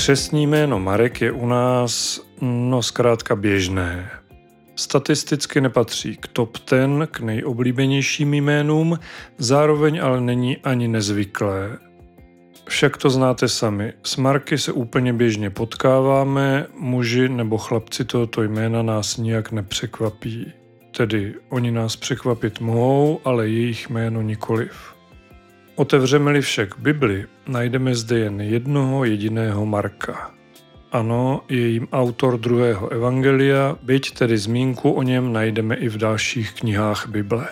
Křesní jméno Marek je u nás, no zkrátka běžné. Statisticky nepatří k top 10, k nejoblíbenějším jménům, zároveň ale není ani nezvyklé. Však to znáte sami, s Marky se úplně běžně potkáváme, muži nebo chlapci tohoto jména nás nijak nepřekvapí. Tedy oni nás překvapit mohou, ale jejich jméno nikoliv. Otevřeme-li však Bibli, najdeme zde jen jednoho jediného Marka. Ano, je jim autor druhého evangelia, byť tedy zmínku o něm najdeme i v dalších knihách Bible.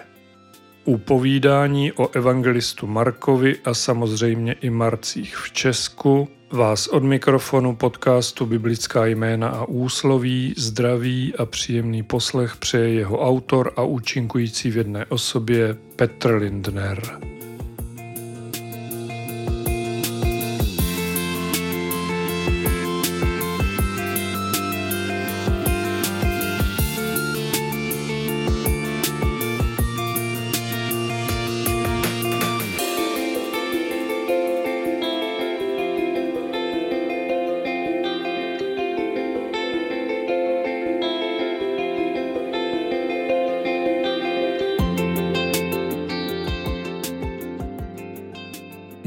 U povídání o evangelistu Markovi a samozřejmě i Marcích v Česku vás od mikrofonu podcastu Biblická jména a úsloví zdraví a příjemný poslech přeje jeho autor a účinkující v jedné osobě Petr Lindner.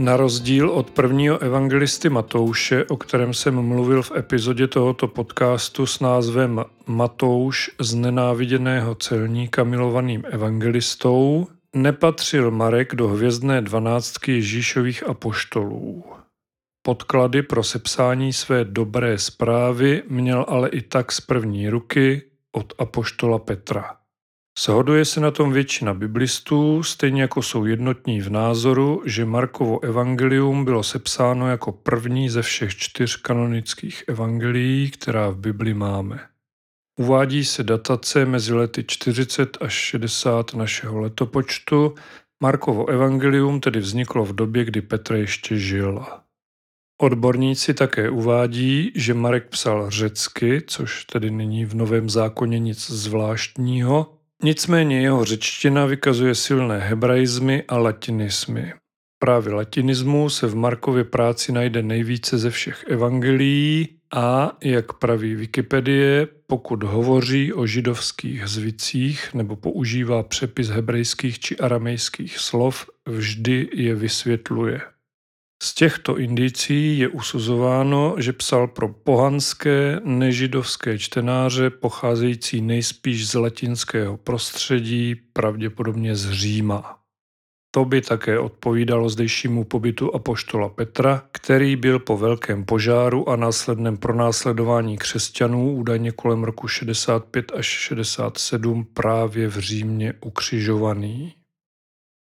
Na rozdíl od prvního evangelisty Matouše, o kterém jsem mluvil v epizodě tohoto podcastu s názvem Matouš z nenáviděného celníka milovaným evangelistou, nepatřil Marek do hvězdné dvanáctky Ježíšových apoštolů. Podklady pro sepsání své dobré zprávy měl ale i tak z první ruky od apoštola Petra. Shoduje se na tom většina biblistů, stejně jako jsou jednotní v názoru, že Markovo evangelium bylo sepsáno jako první ze všech čtyř kanonických evangelií, která v Bibli máme. Uvádí se datace mezi lety 40 až 60 našeho letopočtu. Markovo evangelium tedy vzniklo v době, kdy Petr ještě žil. Odborníci také uvádí, že Marek psal řecky, což tedy není v Novém zákoně nic zvláštního, Nicméně jeho řečtina vykazuje silné hebraizmy a latinismy. Právě latinismu se v Markově práci najde nejvíce ze všech evangelií a, jak praví Wikipedie, pokud hovoří o židovských zvicích nebo používá přepis hebrejských či aramejských slov, vždy je vysvětluje. Z těchto indicí je usuzováno, že psal pro pohanské, nežidovské čtenáře pocházející nejspíš z latinského prostředí, pravděpodobně z Říma. To by také odpovídalo zdejšímu pobytu apoštola Petra, který byl po velkém požáru a následném pronásledování křesťanů údajně kolem roku 65 až 67 právě v Římě ukřižovaný.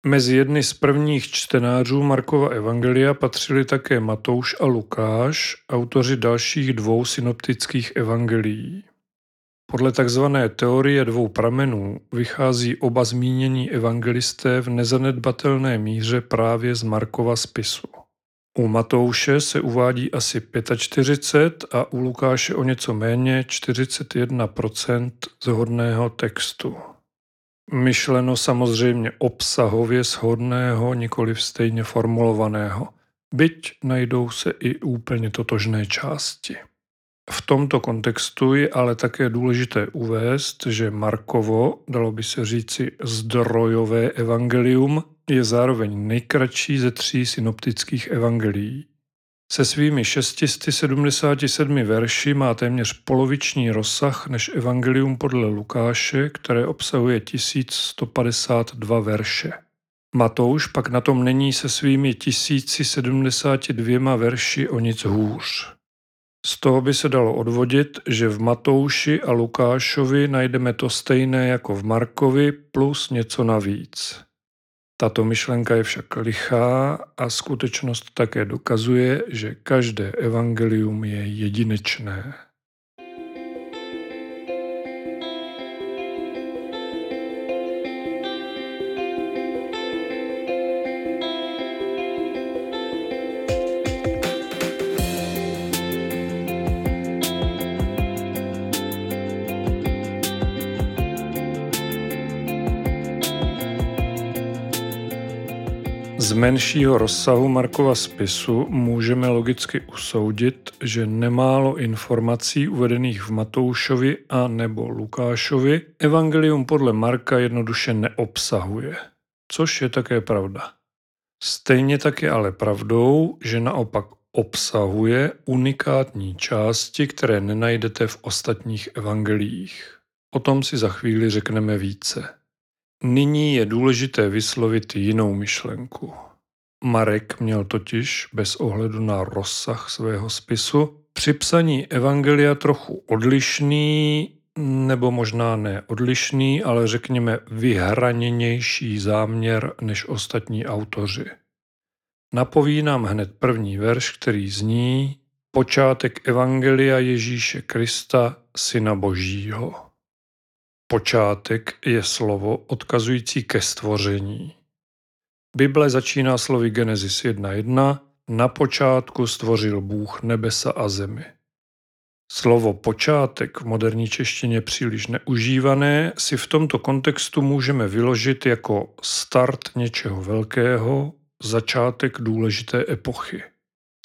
Mezi jedny z prvních čtenářů Markova evangelia patřili také Matouš a Lukáš, autoři dalších dvou synoptických evangelií. Podle tzv. teorie dvou pramenů vychází oba zmínění evangelisté v nezanedbatelné míře právě z Markova spisu. U Matouše se uvádí asi 45 a u Lukáše o něco méně 41% zhodného textu. Myšleno samozřejmě obsahově shodného, nikoli stejně formulovaného, byť najdou se i úplně totožné části. V tomto kontextu je ale také důležité uvést, že Markovo, dalo by se říci zdrojové evangelium, je zároveň nejkratší ze tří synoptických evangelií. Se svými 677 verši má téměř poloviční rozsah než Evangelium podle Lukáše, které obsahuje 1152 verše. Matouš pak na tom není se svými 1072 verši o nic hůř. Z toho by se dalo odvodit, že v Matouši a Lukášovi najdeme to stejné jako v Markovi plus něco navíc. Tato myšlenka je však lichá a skutečnost také dokazuje, že každé evangelium je jedinečné. Z menšího rozsahu Markova spisu můžeme logicky usoudit, že nemálo informací uvedených v Matoušovi a nebo Lukášovi evangelium podle Marka jednoduše neobsahuje, což je také pravda. Stejně tak je ale pravdou, že naopak obsahuje unikátní části, které nenajdete v ostatních evangeliích. O tom si za chvíli řekneme více. Nyní je důležité vyslovit jinou myšlenku. Marek měl totiž, bez ohledu na rozsah svého spisu, při psaní Evangelia trochu odlišný, nebo možná ne odlišný, ale řekněme vyhraněnější záměr než ostatní autoři. Napoví nám hned první verš, který zní Počátek Evangelia Ježíše Krista, Syna Božího. Počátek je slovo odkazující ke stvoření. Bible začíná slovy Genesis 1.1. Na počátku stvořil Bůh nebesa a zemi. Slovo počátek v moderní češtině příliš neužívané si v tomto kontextu můžeme vyložit jako start něčeho velkého, začátek důležité epochy.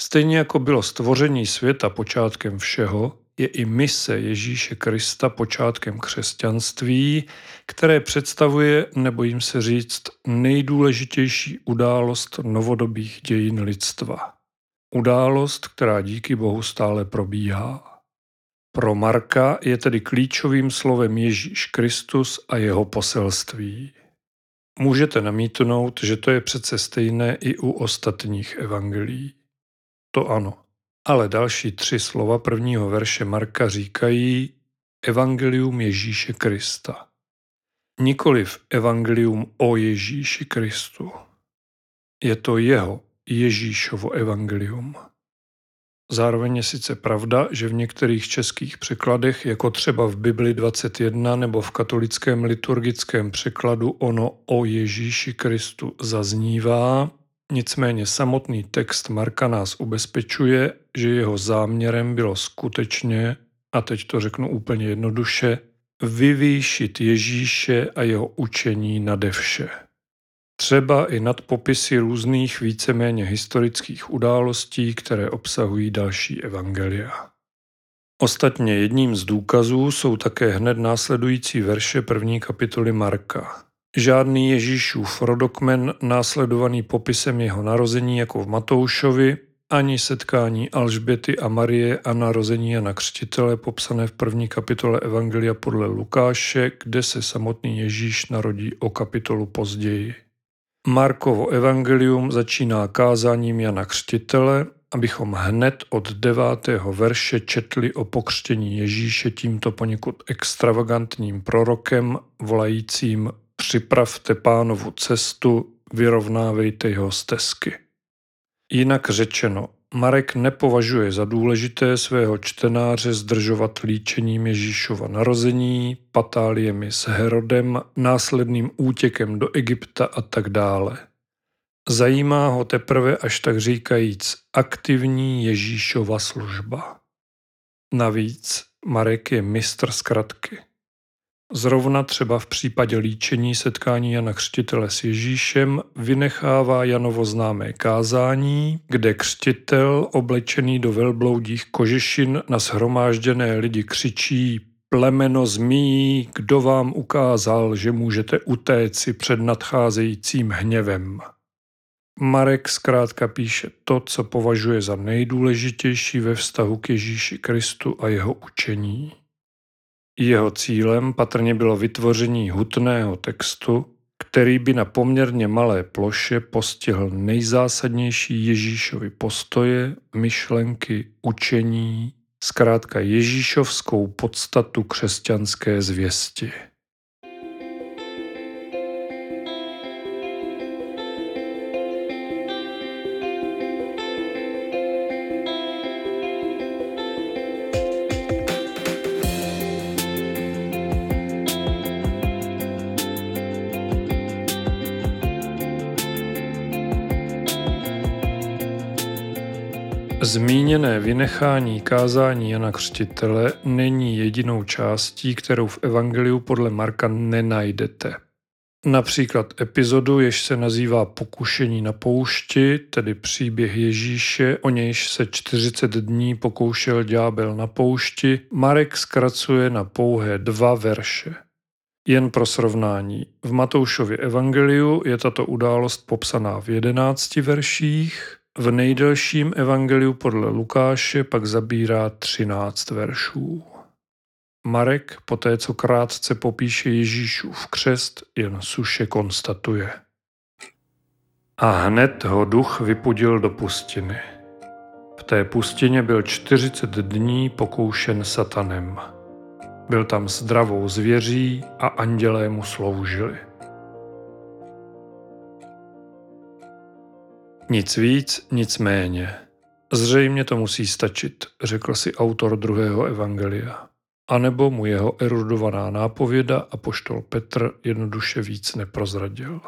Stejně jako bylo stvoření světa počátkem všeho, je i mise Ježíše Krista počátkem křesťanství, které představuje, nebojím se říct, nejdůležitější událost novodobých dějin lidstva. Událost, která díky Bohu stále probíhá. Pro Marka je tedy klíčovým slovem Ježíš Kristus a jeho poselství. Můžete namítnout, že to je přece stejné i u ostatních evangelií. To ano. Ale další tři slova prvního verše Marka říkají Evangelium Ježíše Krista. Nikoliv Evangelium o Ježíši Kristu. Je to jeho, Ježíšovo evangelium. Zároveň je sice pravda, že v některých českých překladech, jako třeba v Bibli 21 nebo v katolickém liturgickém překladu ono o Ježíši Kristu zaznívá, nicméně samotný text Marka nás ubezpečuje, že jeho záměrem bylo skutečně, a teď to řeknu úplně jednoduše, vyvýšit Ježíše a jeho učení nade vše třeba i nad popisy různých víceméně historických událostí, které obsahují další evangelia. Ostatně jedním z důkazů jsou také hned následující verše první kapitoly Marka. Žádný Ježíšův rodokmen následovaný popisem jeho narození jako v Matoušovi, ani setkání Alžběty a Marie a narození Jana Křtitele popsané v první kapitole Evangelia podle Lukáše, kde se samotný Ježíš narodí o kapitolu později. Markovo evangelium začíná kázáním Jana Křtitele, abychom hned od devátého verše četli o pokřtění Ježíše tímto poněkud extravagantním prorokem, volajícím připravte pánovu cestu, vyrovnávejte jeho stezky. Jinak řečeno, Marek nepovažuje za důležité svého čtenáře zdržovat líčením Ježíšova narození, patáliemi s Herodem, následným útěkem do Egypta a tak dále. Zajímá ho teprve až tak říkajíc aktivní Ježíšova služba. Navíc Marek je mistr zkratky. Zrovna třeba v případě líčení setkání Jana Křtitele s Ježíšem vynechává Janovo známé kázání, kde křtitel oblečený do velbloudích kožešin na shromážděné lidi křičí Plemeno zmí, kdo vám ukázal, že můžete utéci před nadcházejícím hněvem. Marek zkrátka píše to, co považuje za nejdůležitější ve vztahu k Ježíši Kristu a jeho učení. Jeho cílem patrně bylo vytvoření hutného textu, který by na poměrně malé ploše postihl nejzásadnější Ježíšovy postoje, myšlenky, učení, zkrátka Ježíšovskou podstatu křesťanské zvěsti. Zmíněné vynechání kázání Jana Křtitele není jedinou částí, kterou v Evangeliu podle Marka nenajdete. Například epizodu, jež se nazývá Pokušení na poušti, tedy příběh Ježíše, o nějž se 40 dní pokoušel ďábel na poušti, Marek zkracuje na pouhé dva verše. Jen pro srovnání, v Matoušově evangeliu je tato událost popsaná v 11 verších, v nejdelším evangeliu podle Lukáše pak zabírá 13 veršů. Marek, poté co krátce popíše Ježíšův křest, jen suše konstatuje. A hned ho duch vypudil do pustiny. V té pustině byl 40 dní pokoušen satanem. Byl tam zdravou zvěří a andělé mu sloužili. Nic víc, nic méně. Zřejmě to musí stačit, řekl si autor druhého evangelia anebo mu jeho erudovaná nápověda a poštol Petr jednoduše víc neprozradil.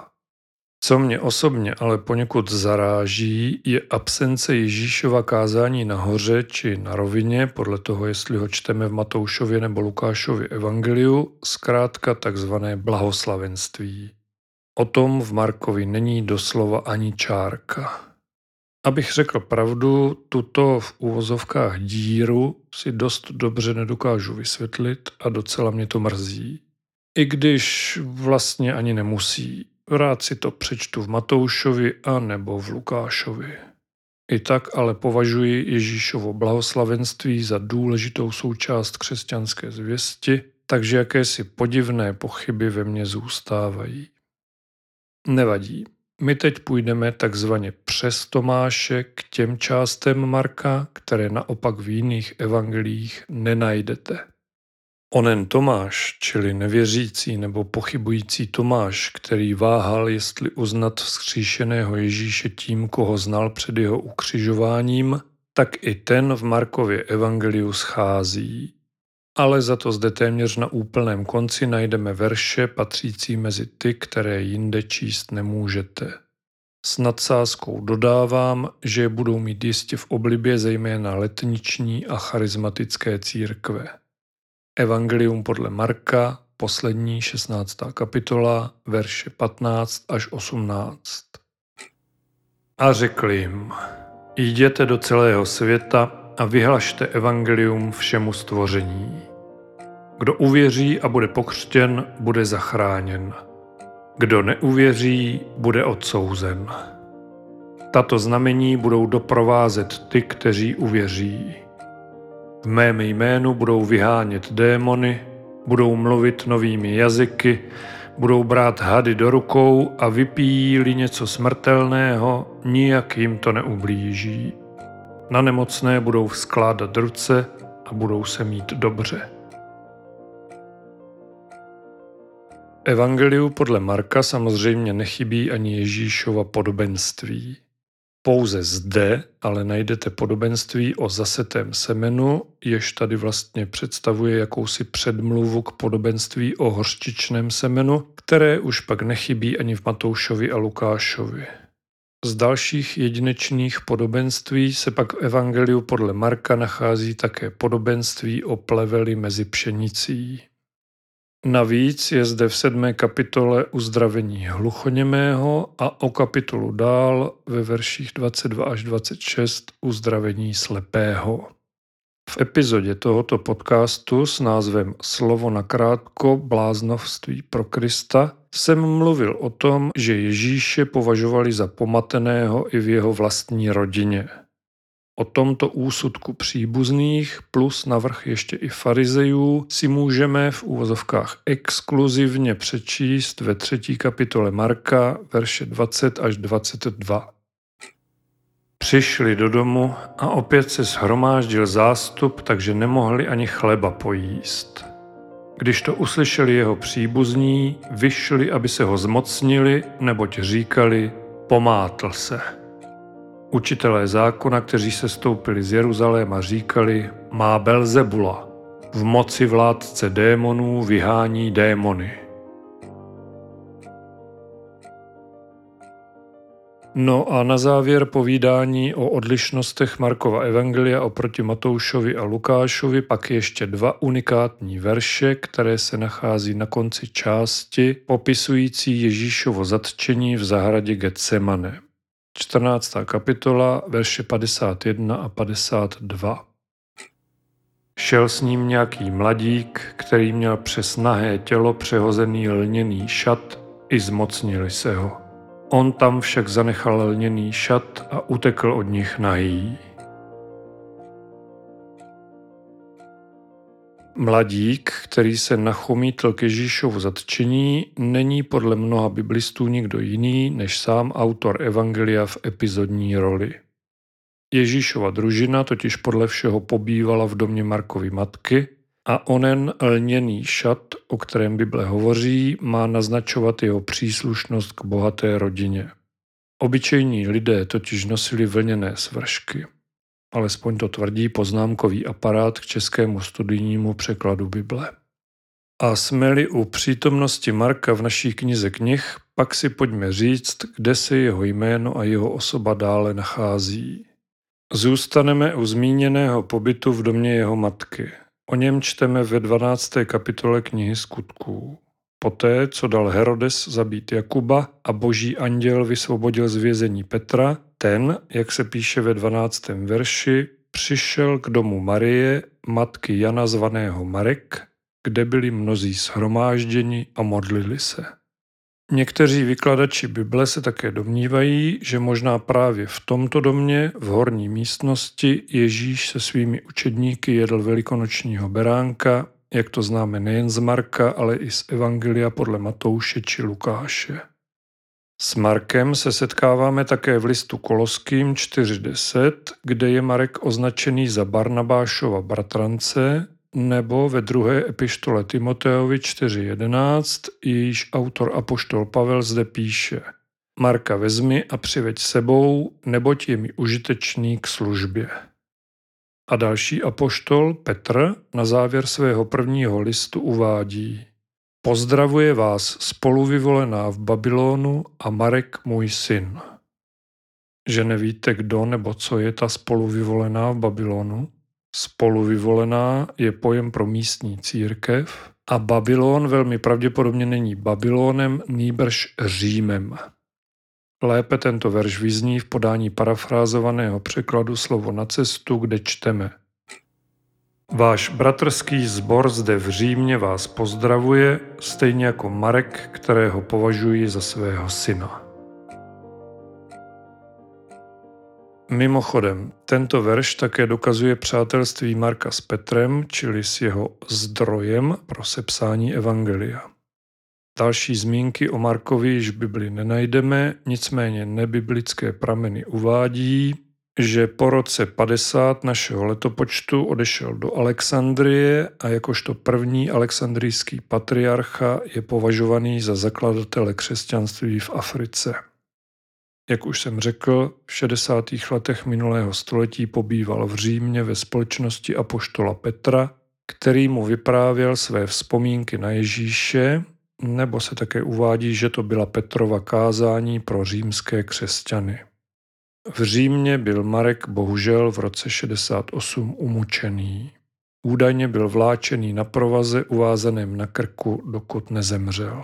Co mě osobně ale poněkud zaráží, je absence Ježíšova kázání nahoře či na rovině, podle toho, jestli ho čteme v Matoušově nebo Lukášově evangeliu, zkrátka takzvané blahoslavenství. O tom v Markovi není doslova ani čárka. Abych řekl pravdu, tuto v úvozovkách díru si dost dobře nedokážu vysvětlit a docela mě to mrzí. I když vlastně ani nemusí. Rád si to přečtu v Matoušovi a nebo v Lukášovi. I tak ale považuji Ježíšovo blahoslavenství za důležitou součást křesťanské zvěsti, takže jakési podivné pochyby ve mně zůstávají. Nevadí, my teď půjdeme takzvaně přes Tomáše k těm částem Marka, které naopak v jiných evangelích nenajdete. Onen Tomáš, čili nevěřící nebo pochybující Tomáš, který váhal, jestli uznat vzkříšeného Ježíše tím, koho znal před jeho ukřižováním, tak i ten v Markově evangeliu schází ale za to zde téměř na úplném konci najdeme verše patřící mezi ty, které jinde číst nemůžete. S nadsázkou dodávám, že je budou mít jistě v oblibě zejména letniční a charismatické církve. Evangelium podle Marka, poslední 16. kapitola, verše 15 až 18. A řekl jim, jděte do celého světa a vyhlašte evangelium všemu stvoření. Kdo uvěří a bude pokřtěn, bude zachráněn. Kdo neuvěří, bude odsouzen. Tato znamení budou doprovázet ty, kteří uvěří. V mém jménu budou vyhánět démony, budou mluvit novými jazyky, budou brát hady do rukou a vypíjí-li něco smrtelného, nijak jim to neublíží. Na nemocné budou vzkládat ruce a budou se mít dobře. Evangeliu podle Marka samozřejmě nechybí ani Ježíšova podobenství. Pouze zde ale najdete podobenství o zasetém semenu, jež tady vlastně představuje jakousi předmluvu k podobenství o hořčičném semenu, které už pak nechybí ani v Matoušovi a Lukášovi. Z dalších jedinečných podobenství se pak v Evangeliu podle Marka nachází také podobenství o pleveli mezi pšenicí. Navíc je zde v sedmé kapitole uzdravení hluchoněmého a o kapitolu dál ve verších 22 až 26 uzdravení slepého. V epizodě tohoto podcastu s názvem Slovo na krátko bláznovství pro Krista jsem mluvil o tom, že Ježíše považovali za pomateného i v jeho vlastní rodině. O tomto úsudku příbuzných plus navrh ještě i farizejů si můžeme v úvozovkách exkluzivně přečíst ve třetí kapitole Marka, verše 20 až 22. Přišli do domu a opět se shromáždil zástup, takže nemohli ani chleba pojíst. Když to uslyšeli jeho příbuzní, vyšli, aby se ho zmocnili, neboť říkali, pomátl se. Učitelé zákona, kteří se stoupili z Jeruzaléma, říkali, má Belzebula, v moci vládce démonů vyhání démony. No a na závěr povídání o odlišnostech Markova Evangelia oproti Matoušovi a Lukášovi pak ještě dva unikátní verše, které se nachází na konci části popisující Ježíšovo zatčení v zahradě Getsemane. 14. kapitola, verše 51 a 52. Šel s ním nějaký mladík, který měl přes nahé tělo přehozený lněný šat i zmocnili se ho. On tam však zanechal lněný šat a utekl od nich nahý. Mladík, který se nachomítl k Ježíšovu zatčení, není podle mnoha biblistů nikdo jiný než sám autor Evangelia v epizodní roli. Ježíšova družina totiž podle všeho pobývala v domě Markovy matky a onen lněný šat, o kterém Bible hovoří, má naznačovat jeho příslušnost k bohaté rodině. Obyčejní lidé totiž nosili vlněné svršky. Alespoň to tvrdí poznámkový aparát k českému studijnímu překladu Bible. A jsme-li u přítomnosti Marka v naší knize knih, pak si pojďme říct, kde se jeho jméno a jeho osoba dále nachází. Zůstaneme u zmíněného pobytu v domě jeho matky. O něm čteme ve 12. kapitole knihy skutků. Poté, co dal Herodes zabít Jakuba a boží anděl vysvobodil z vězení Petra, ten, jak se píše ve 12. verši, přišel k domu Marie, matky Jana zvaného Marek, kde byli mnozí shromážděni a modlili se. Někteří vykladači Bible se také domnívají, že možná právě v tomto domě, v horní místnosti, Ježíš se svými učedníky jedl velikonočního beránka, jak to známe nejen z Marka, ale i z Evangelia podle Matouše či Lukáše. S Markem se setkáváme také v listu Koloským 4.10, kde je Marek označený za Barnabášova bratrance nebo ve druhé epištole Timoteovi 4.11, jejíž autor apoštol Pavel zde píše Marka vezmi a přiveď sebou, neboť je mi užitečný k službě. A další apoštol Petr na závěr svého prvního listu uvádí Pozdravuje vás spoluvyvolená v Babylonu a Marek můj syn. Že nevíte, kdo nebo co je ta spoluvyvolená v Babylonu? Spoluvyvolená je pojem pro místní církev a Babylon velmi pravděpodobně není Babylonem, nýbrž Římem. Lépe tento verš vyzní v podání parafrázovaného překladu slovo na cestu, kde čteme. Váš bratrský sbor zde v Římě vás pozdravuje, stejně jako Marek, kterého považuji za svého syna. Mimochodem, tento verš také dokazuje přátelství Marka s Petrem, čili s jeho zdrojem pro sepsání Evangelia. Další zmínky o Markovi již v Bibli nenajdeme, nicméně nebiblické prameny uvádí, že po roce 50 našeho letopočtu odešel do Alexandrie a jakožto první alexandrijský patriarcha je považovaný za zakladatele křesťanství v Africe. Jak už jsem řekl, v 60. letech minulého století pobýval v Římě ve společnosti apoštola Petra, který mu vyprávěl své vzpomínky na Ježíše, nebo se také uvádí, že to byla Petrova kázání pro římské křesťany. V Římě byl Marek bohužel v roce 68 umučený. Údajně byl vláčený na provaze uvázaném na krku, dokud nezemřel.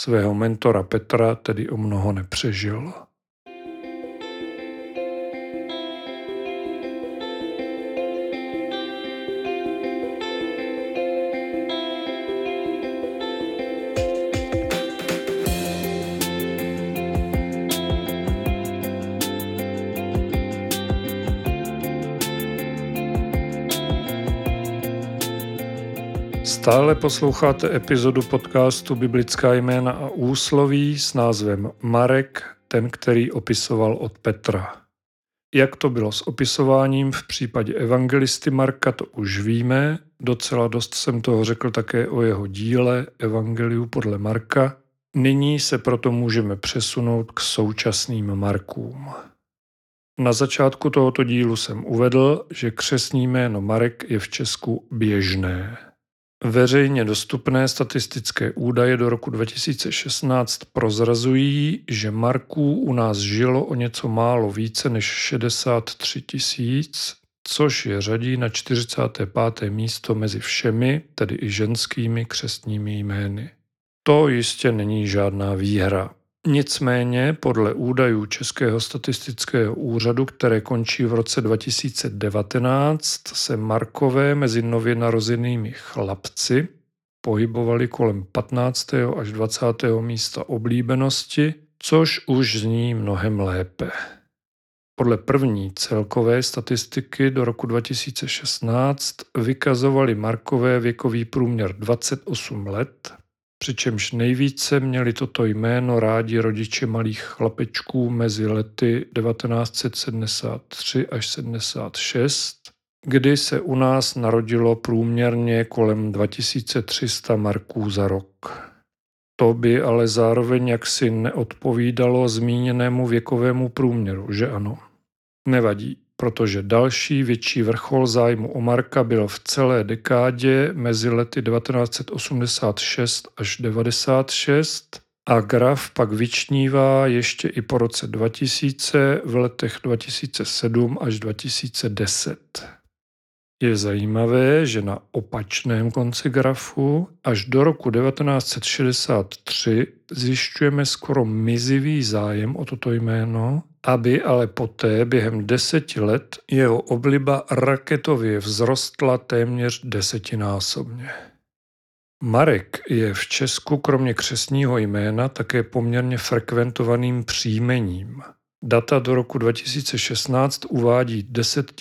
Svého mentora Petra tedy o mnoho nepřežil. Stále posloucháte epizodu podcastu Biblická jména a úsloví s názvem Marek, ten, který opisoval od Petra. Jak to bylo s opisováním v případě evangelisty Marka, to už víme. Docela dost jsem toho řekl také o jeho díle Evangeliu podle Marka. Nyní se proto můžeme přesunout k současným Markům. Na začátku tohoto dílu jsem uvedl, že křesní jméno Marek je v Česku běžné. Veřejně dostupné statistické údaje do roku 2016 prozrazují, že Marků u nás žilo o něco málo více než 63 tisíc, což je řadí na 45. místo mezi všemi, tedy i ženskými křestními jmény. To jistě není žádná výhra. Nicméně podle údajů Českého statistického úřadu, které končí v roce 2019, se Markové mezi nově narozenými chlapci pohybovali kolem 15. až 20. místa oblíbenosti, což už zní mnohem lépe. Podle první celkové statistiky do roku 2016 vykazovali Markové věkový průměr 28 let, přičemž nejvíce měli toto jméno rádi rodiče malých chlapečků mezi lety 1973 až 76, kdy se u nás narodilo průměrně kolem 2300 marků za rok. To by ale zároveň jaksi neodpovídalo zmíněnému věkovému průměru, že ano? Nevadí protože další větší vrchol zájmu o Marka byl v celé dekádě mezi lety 1986 až 96 a graf pak vyčnívá ještě i po roce 2000 v letech 2007 až 2010. Je zajímavé, že na opačném konci grafu až do roku 1963 zjišťujeme skoro mizivý zájem o toto jméno aby ale poté během deseti let jeho obliba raketově vzrostla téměř desetinásobně. Marek je v Česku kromě křesního jména také poměrně frekventovaným příjmením. Data do roku 2016 uvádí 10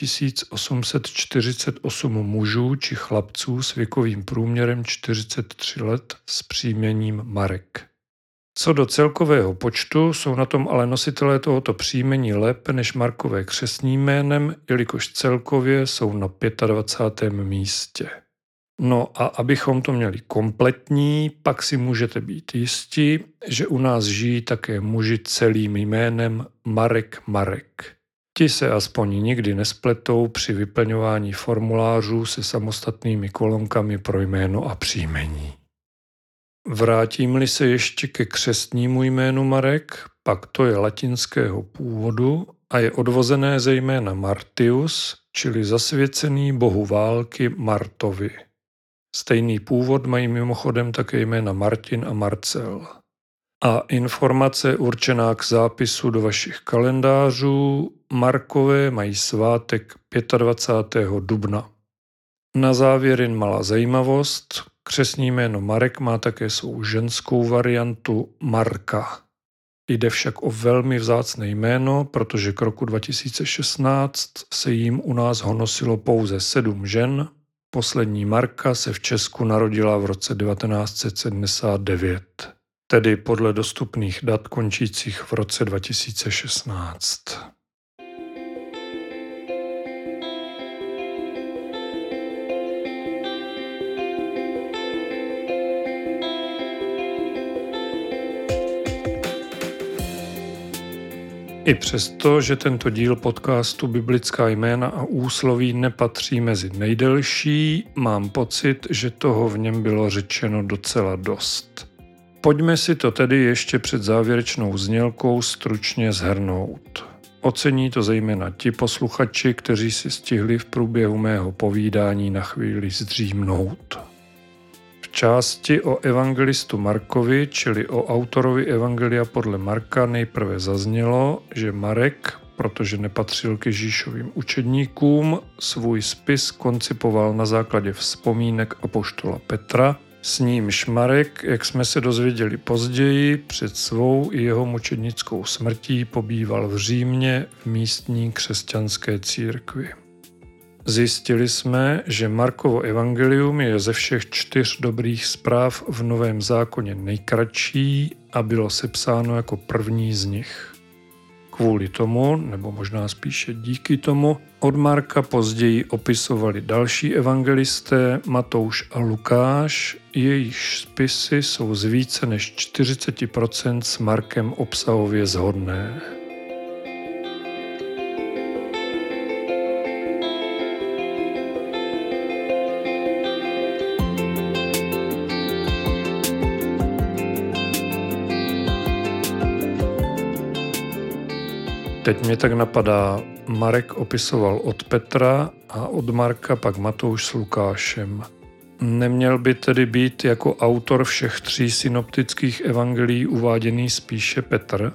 848 mužů či chlapců s věkovým průměrem 43 let s příjmením Marek. Co do celkového počtu, jsou na tom ale nositelé tohoto příjmení lépe než Markové křesním jménem, jelikož celkově jsou na 25. místě. No a abychom to měli kompletní, pak si můžete být jisti, že u nás žijí také muži celým jménem Marek Marek. Ti se aspoň nikdy nespletou při vyplňování formulářů se samostatnými kolonkami pro jméno a příjmení. Vrátím-li se ještě ke křestnímu jménu Marek, pak to je latinského původu a je odvozené zejména Martius, čili zasvěcený bohu války Martovi. Stejný původ mají mimochodem také jména Martin a Marcel. A informace určená k zápisu do vašich kalendářů Markové mají svátek 25. dubna. Na závěr jen malá zajímavost. Křesní jméno Marek má také svou ženskou variantu Marka. Jde však o velmi vzácné jméno, protože k roku 2016 se jim u nás honosilo pouze sedm žen. Poslední Marka se v Česku narodila v roce 1979, tedy podle dostupných dat končících v roce 2016. I přesto, že tento díl podcastu Biblická jména a úsloví nepatří mezi nejdelší, mám pocit, že toho v něm bylo řečeno docela dost. Pojďme si to tedy ještě před závěrečnou znělkou stručně zhrnout. Ocení to zejména ti posluchači, kteří si stihli v průběhu mého povídání na chvíli zdřímnout části o evangelistu Markovi, čili o autorovi Evangelia podle Marka, nejprve zaznělo, že Marek, protože nepatřil k Ježíšovým učedníkům, svůj spis koncipoval na základě vzpomínek apoštola Petra, s nímž Marek, jak jsme se dozvěděli později, před svou i jeho mučednickou smrtí pobýval v Římě v místní křesťanské církvi. Zjistili jsme, že Markovo evangelium je ze všech čtyř dobrých zpráv v Novém zákoně nejkratší a bylo sepsáno jako první z nich. Kvůli tomu, nebo možná spíše díky tomu, od Marka později opisovali další evangelisté Matouš a Lukáš, jejichž spisy jsou z více než 40% s Markem obsahově zhodné. Teď mě tak napadá, Marek opisoval od Petra a od Marka pak Matouš s Lukášem. Neměl by tedy být jako autor všech tří synoptických evangelií uváděný spíše Petr?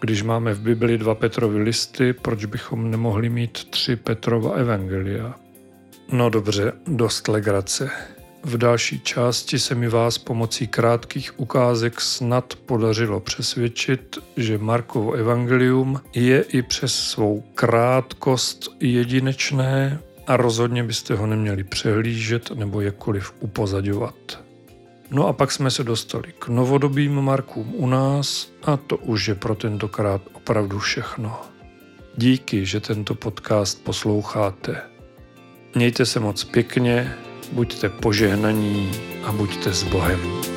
Když máme v Bibli dva Petrovy listy, proč bychom nemohli mít tři Petrova evangelia? No dobře, dost legrace. V další části se mi vás pomocí krátkých ukázek snad podařilo přesvědčit, že Markovo evangelium je i přes svou krátkost jedinečné a rozhodně byste ho neměli přehlížet nebo jakkoliv upozadovat. No a pak jsme se dostali k novodobým Markům u nás a to už je pro tentokrát opravdu všechno. Díky, že tento podcast posloucháte. Mějte se moc pěkně, buďte požehnaní a buďte s Bohem.